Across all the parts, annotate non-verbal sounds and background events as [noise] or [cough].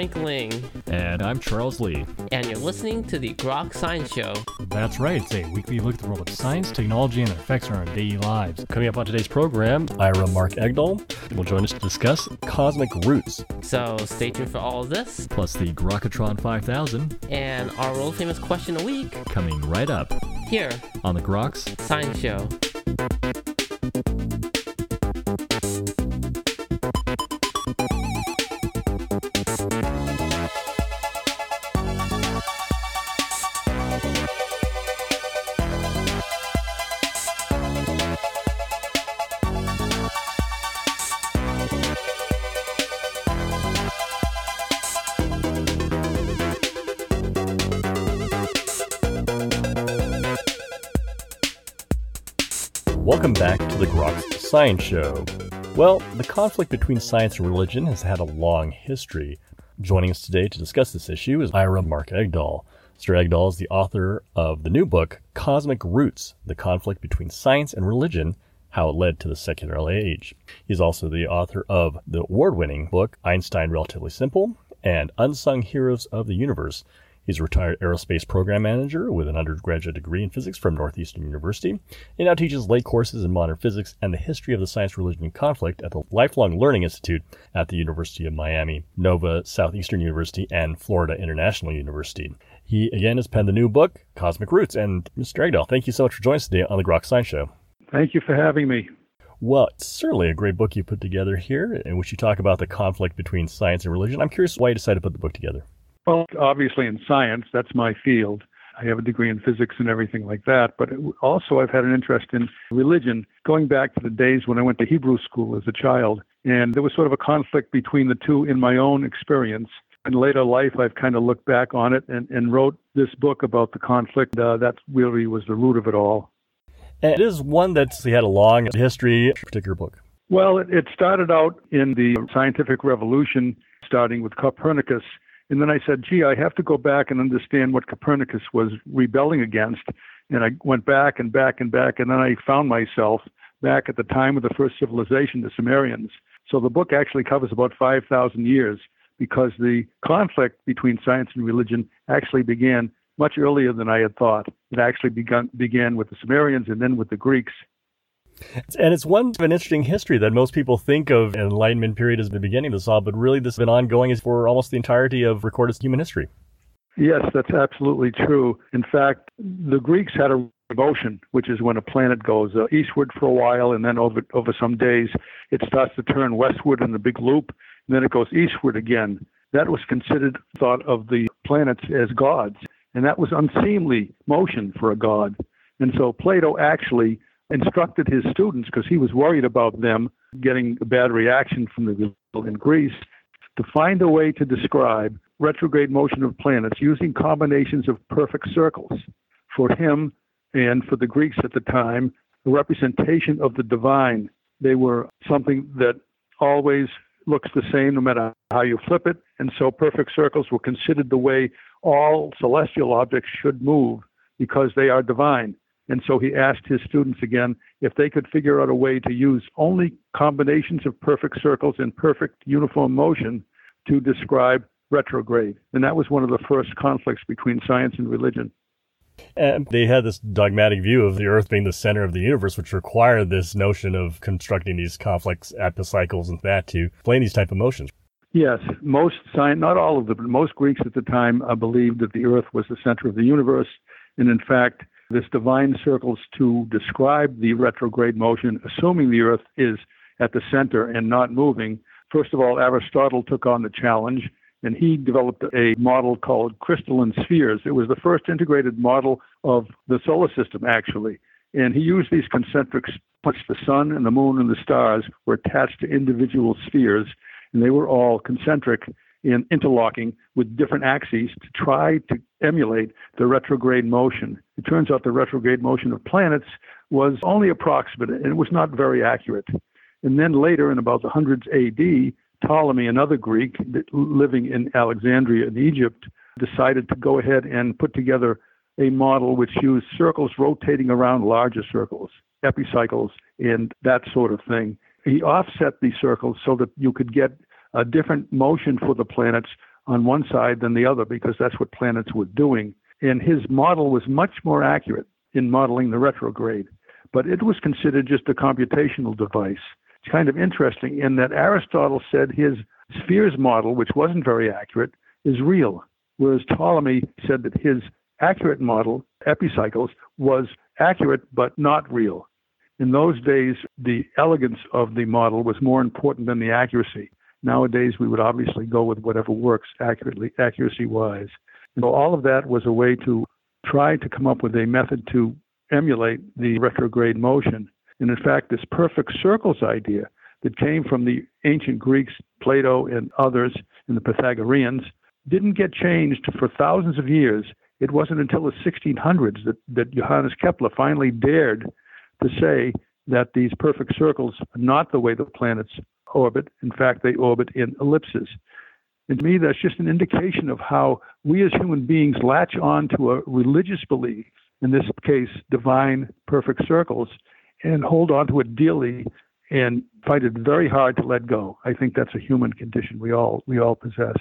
Frank Ling. And I'm Charles Lee. And you're listening to the Grok Science Show. That's right, it's a weekly look at the world of science, technology, and their effects on our daily lives. Coming up on today's program, Ira Mark Egdall will join us to discuss cosmic roots. So stay tuned for all of this. Plus the Grokatron 5000. And our world famous question a week. Coming right up. Here. On the Groks Science Show. The Groks Science Show. Well, the conflict between science and religion has had a long history. Joining us today to discuss this issue is Ira Mark Egdall. Mr. Egdall is the author of the new book, Cosmic Roots The Conflict Between Science and Religion How It Led to the Secular Age. He's also the author of the award winning book, Einstein Relatively Simple and Unsung Heroes of the Universe He's a retired aerospace program manager with an undergraduate degree in physics from Northeastern University. He now teaches lay courses in modern physics and the history of the science, religion, conflict at the Lifelong Learning Institute at the University of Miami, Nova Southeastern University, and Florida International University. He again has penned the new book, Cosmic Roots. And Mr. Egdall, thank you so much for joining us today on the Grok Science Show. Thank you for having me. Well, it's certainly a great book you put together here in which you talk about the conflict between science and religion. I'm curious why you decided to put the book together. Well, obviously in science, that's my field. I have a degree in physics and everything like that. But also, I've had an interest in religion going back to the days when I went to Hebrew school as a child. And there was sort of a conflict between the two in my own experience. In later life, I've kind of looked back on it and, and wrote this book about the conflict. Uh, that really was the root of it all. It is one that's had a long history, particular book. Well, it, it started out in the scientific revolution, starting with Copernicus and then I said, gee, I have to go back and understand what Copernicus was rebelling against. And I went back and back and back. And then I found myself back at the time of the first civilization, the Sumerians. So the book actually covers about 5,000 years because the conflict between science and religion actually began much earlier than I had thought. It actually begun, began with the Sumerians and then with the Greeks. And it's one of an interesting history that most people think of Enlightenment period as the beginning of this all, but really this has been ongoing for almost the entirety of recorded human history. Yes, that's absolutely true. In fact, the Greeks had a revolution, which is when a planet goes uh, eastward for a while, and then over over some days it starts to turn westward in the big loop, and then it goes eastward again. That was considered thought of the planets as gods, and that was unseemly motion for a god. And so Plato actually instructed his students because he was worried about them getting a bad reaction from the people in Greece to find a way to describe retrograde motion of planets using combinations of perfect circles. For him and for the Greeks at the time, the representation of the divine, they were something that always looks the same no matter how you flip it. And so perfect circles were considered the way all celestial objects should move because they are divine. And so he asked his students again if they could figure out a way to use only combinations of perfect circles in perfect uniform motion to describe retrograde. And that was one of the first conflicts between science and religion. And they had this dogmatic view of the Earth being the center of the universe, which required this notion of constructing these complex epicycles and that to explain these type of motions. Yes, most science, not all of them, but most Greeks at the time uh, believed that the Earth was the center of the universe. And in fact, this divine circles to describe the retrograde motion, assuming the Earth is at the center and not moving. First of all, Aristotle took on the challenge and he developed a model called crystalline spheres. It was the first integrated model of the solar system, actually. And he used these concentric which the sun and the moon and the stars were attached to individual spheres, and they were all concentric in interlocking with different axes to try to emulate the retrograde motion. It turns out the retrograde motion of planets was only approximate and it was not very accurate. And then later, in about the hundreds AD, Ptolemy, another Greek living in Alexandria in Egypt, decided to go ahead and put together a model which used circles rotating around larger circles, epicycles, and that sort of thing. He offset these circles so that you could get a different motion for the planets on one side than the other because that's what planets were doing. And his model was much more accurate in modeling the retrograde, but it was considered just a computational device. It's kind of interesting in that Aristotle said his spheres model, which wasn't very accurate, is real, whereas Ptolemy said that his accurate model, epicycles, was accurate but not real. In those days, the elegance of the model was more important than the accuracy. Nowadays, we would obviously go with whatever works accurately, accuracy wise. So all of that was a way to try to come up with a method to emulate the retrograde motion. And in fact, this perfect circles idea that came from the ancient Greeks, Plato, and others, and the Pythagoreans, didn't get changed for thousands of years. It wasn't until the 1600s that, that Johannes Kepler finally dared to say that these perfect circles are not the way the planets orbit. In fact, they orbit in ellipses. And to me, that's just an indication of how we as human beings latch on to a religious belief, in this case, divine perfect circles, and hold on to it dearly and find it very hard to let go. I think that's a human condition we all we all possess.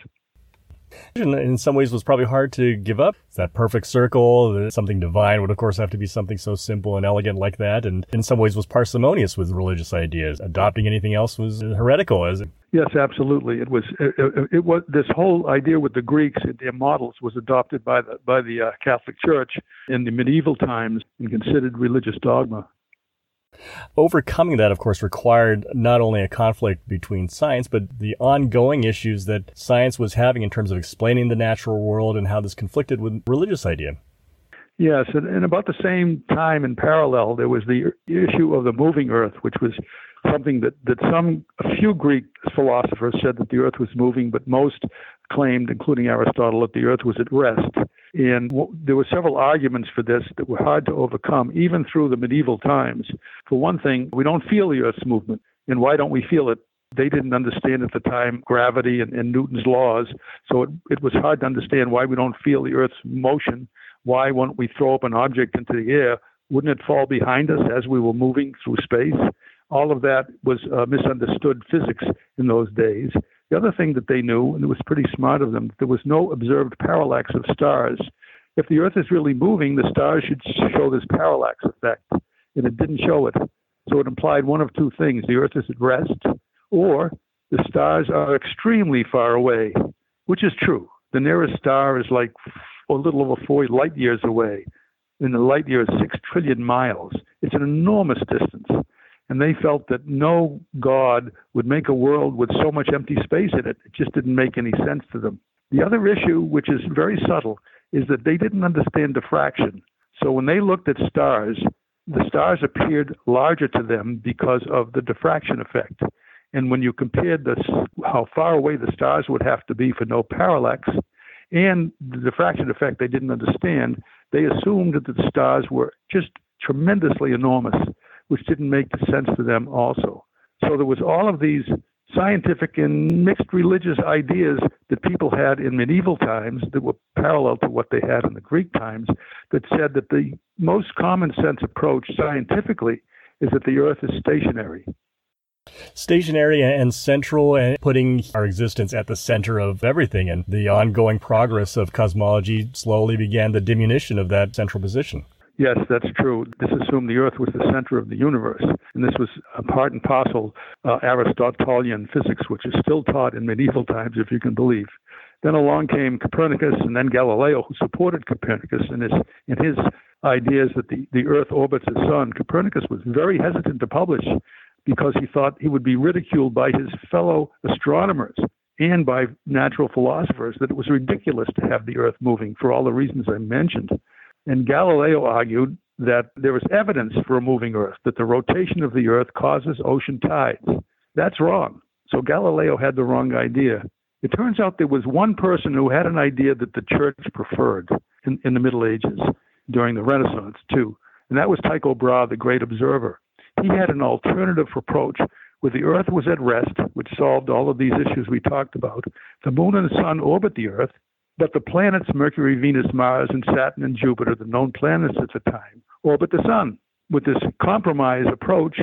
In some ways, was probably hard to give up. That perfect circle, something divine would, of course, have to be something so simple and elegant like that. And in some ways, was parsimonious with religious ideas. Adopting anything else was heretical. As yes, absolutely, it was. It, it was this whole idea with the Greeks, their models, was adopted by the by the uh, Catholic Church in the medieval times and considered religious dogma. Overcoming that, of course, required not only a conflict between science, but the ongoing issues that science was having in terms of explaining the natural world and how this conflicted with religious idea. Yes, and, and about the same time in parallel, there was the issue of the moving Earth, which was something that, that some, a few Greek philosophers said that the Earth was moving, but most claimed, including Aristotle, that the Earth was at rest. And there were several arguments for this that were hard to overcome, even through the medieval times. For one thing, we don't feel the Earth's movement. And why don't we feel it? They didn't understand at the time gravity and, and Newton's laws, so it, it was hard to understand why we don't feel the Earth's motion. Why, when we throw up an object into the air, wouldn't it fall behind us as we were moving through space? All of that was uh, misunderstood physics in those days. The other thing that they knew, and it was pretty smart of them, there was no observed parallax of stars. If the Earth is really moving, the stars should show this parallax effect, and it didn't show it. So it implied one of two things the Earth is at rest, or the stars are extremely far away, which is true. The nearest star is like a little over 40 light years away, and the light year is 6 trillion miles. It's an enormous distance and they felt that no God would make a world with so much empty space in it. It just didn't make any sense to them. The other issue, which is very subtle, is that they didn't understand diffraction. So when they looked at stars, the stars appeared larger to them because of the diffraction effect. And when you compared the, how far away the stars would have to be for no parallax and the diffraction effect they didn't understand, they assumed that the stars were just tremendously enormous which didn't make sense to them also. So there was all of these scientific and mixed religious ideas that people had in medieval times that were parallel to what they had in the Greek times that said that the most common sense approach scientifically is that the earth is stationary. Stationary and central, and putting our existence at the center of everything. And the ongoing progress of cosmology slowly began the diminution of that central position. Yes, that's true. This assumed the Earth was the center of the universe, and this was a part and parcel uh, Aristotelian physics, which is still taught in medieval times, if you can believe. Then along came Copernicus and then Galileo, who supported Copernicus in his in his ideas that the, the Earth orbits the sun. Copernicus was very hesitant to publish because he thought he would be ridiculed by his fellow astronomers and by natural philosophers that it was ridiculous to have the Earth moving for all the reasons I mentioned. And Galileo argued that there is evidence for a moving Earth, that the rotation of the Earth causes ocean tides. That's wrong. So Galileo had the wrong idea. It turns out there was one person who had an idea that the church preferred in, in the Middle Ages during the Renaissance, too, and that was Tycho Brahe, the great observer. He had an alternative approach where the Earth was at rest, which solved all of these issues we talked about. The moon and the sun orbit the Earth, but the planets Mercury, Venus, Mars, and Saturn and Jupiter, the known planets at the time, orbit the sun. With this compromise approach,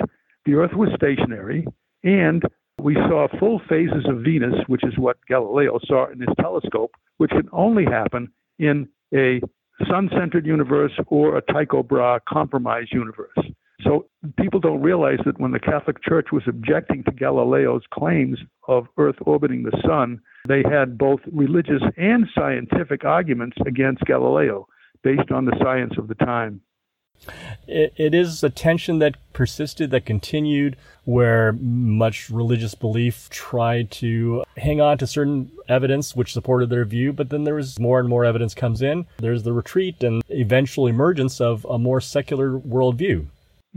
the Earth was stationary and we saw full phases of Venus, which is what Galileo saw in his telescope, which can only happen in a sun centered universe or a Tycho Brahe compromised universe. So people don't realize that when the Catholic Church was objecting to Galileo's claims of Earth orbiting the sun, they had both religious and scientific arguments against Galileo based on the science of the time. It, it is a tension that persisted, that continued, where much religious belief tried to hang on to certain evidence which supported their view, but then there was more and more evidence comes in. There's the retreat and eventual emergence of a more secular worldview.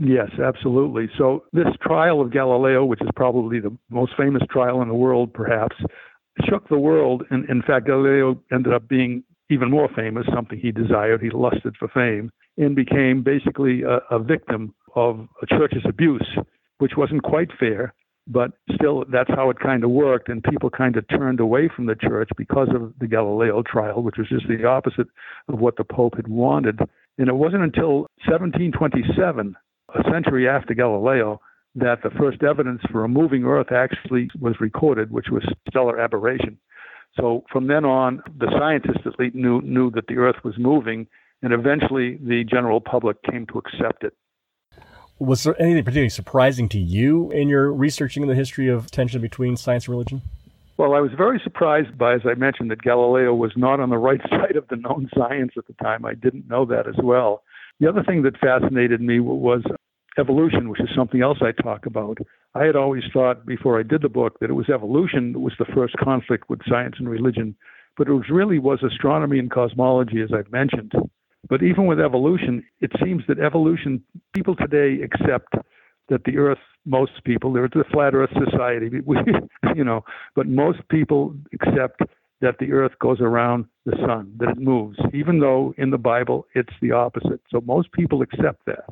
Yes, absolutely. So, this trial of Galileo, which is probably the most famous trial in the world, perhaps, shook the world. And in fact, Galileo ended up being even more famous, something he desired. He lusted for fame and became basically a, a victim of a church's abuse, which wasn't quite fair. But still, that's how it kind of worked, and people kind of turned away from the church because of the Galileo trial, which was just the opposite of what the Pope had wanted. And it wasn't until 1727, a century after Galileo, that the first evidence for a moving Earth actually was recorded, which was stellar aberration. So from then on, the scientists at least knew knew that the Earth was moving, and eventually the general public came to accept it. Was there anything particularly surprising to you in your researching the history of tension between science and religion? Well, I was very surprised by, as I mentioned, that Galileo was not on the [laughs] right side of the known science at the time. I didn't know that as well. The other thing that fascinated me was evolution, which is something else I talk about. I had always thought before I did the book that it was evolution that was the first conflict with science and religion, but it was really was astronomy and cosmology, as I've mentioned. But even with evolution, it seems that evolution, people today accept that the Earth, most people, there's a flat Earth society, [laughs] we, you know, but most people accept that the Earth goes around the sun, that it moves, even though in the Bible it's the opposite. So most people accept that.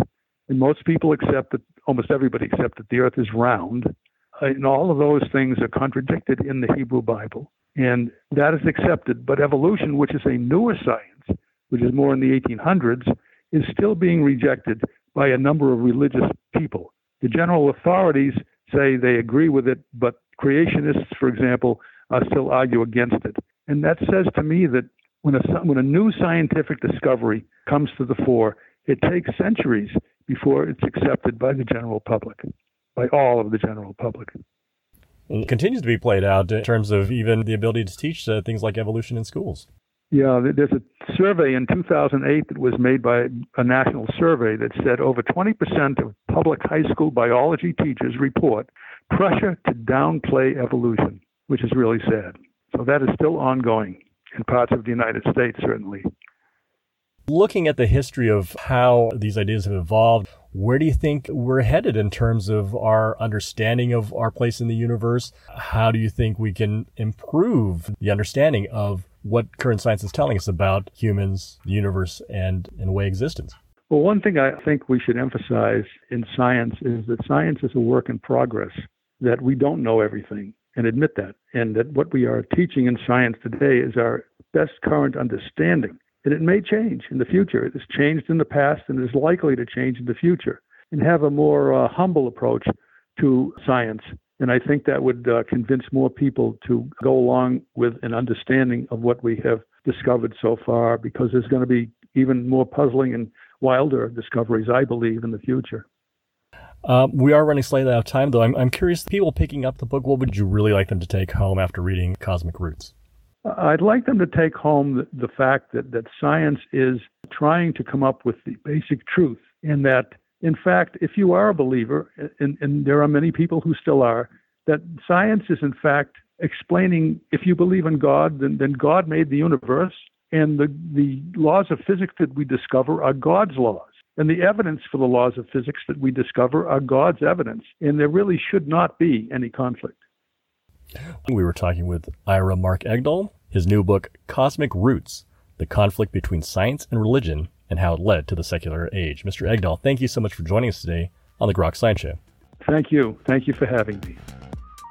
And most people accept that, almost everybody accepts that the earth is round. And all of those things are contradicted in the Hebrew Bible. And that is accepted. But evolution, which is a newer science, which is more in the 1800s, is still being rejected by a number of religious people. The general authorities say they agree with it, but creationists, for example, uh, still argue against it. And that says to me that when a, when a new scientific discovery comes to the fore, it takes centuries before it's accepted by the general public, by all of the general public. It continues to be played out in terms of even the ability to teach uh, things like evolution in schools. Yeah, there's a survey in 2008 that was made by a national survey that said over 20% of public high school biology teachers report pressure to downplay evolution, which is really sad. So that is still ongoing in parts of the United States, certainly. Looking at the history of how these ideas have evolved, where do you think we're headed in terms of our understanding of our place in the universe? How do you think we can improve the understanding of what current science is telling us about humans, the universe, and, in a way, existence? Well, one thing I think we should emphasize in science is that science is a work in progress, that we don't know everything and admit that, and that what we are teaching in science today is our best current understanding and it may change in the future. It has changed in the past and is likely to change in the future, and have a more uh, humble approach to science. And I think that would uh, convince more people to go along with an understanding of what we have discovered so far, because there's going to be even more puzzling and wilder discoveries, I believe, in the future. Uh, we are running slightly out of time, though. I'm, I'm curious, people picking up the book, what would you really like them to take home after reading Cosmic Roots? I'd like them to take home the, the, fact that, that science is trying to come up with the basic truth, in that, in fact, if you are a believer, and, and there are many people who still are, that science is, in fact, explaining if you believe in God, then, then God made the universe, and the, the laws of physics that we discover are God's laws. And the evidence for the laws of physics that we discover are God's evidence. And there really should not be any conflict. We were talking with Ira Mark Egdall. His new book, Cosmic Roots The Conflict Between Science and Religion and How It Led to the Secular Age. Mr. Egdall, thank you so much for joining us today on the Grok Science Show. Thank you. Thank you for having me.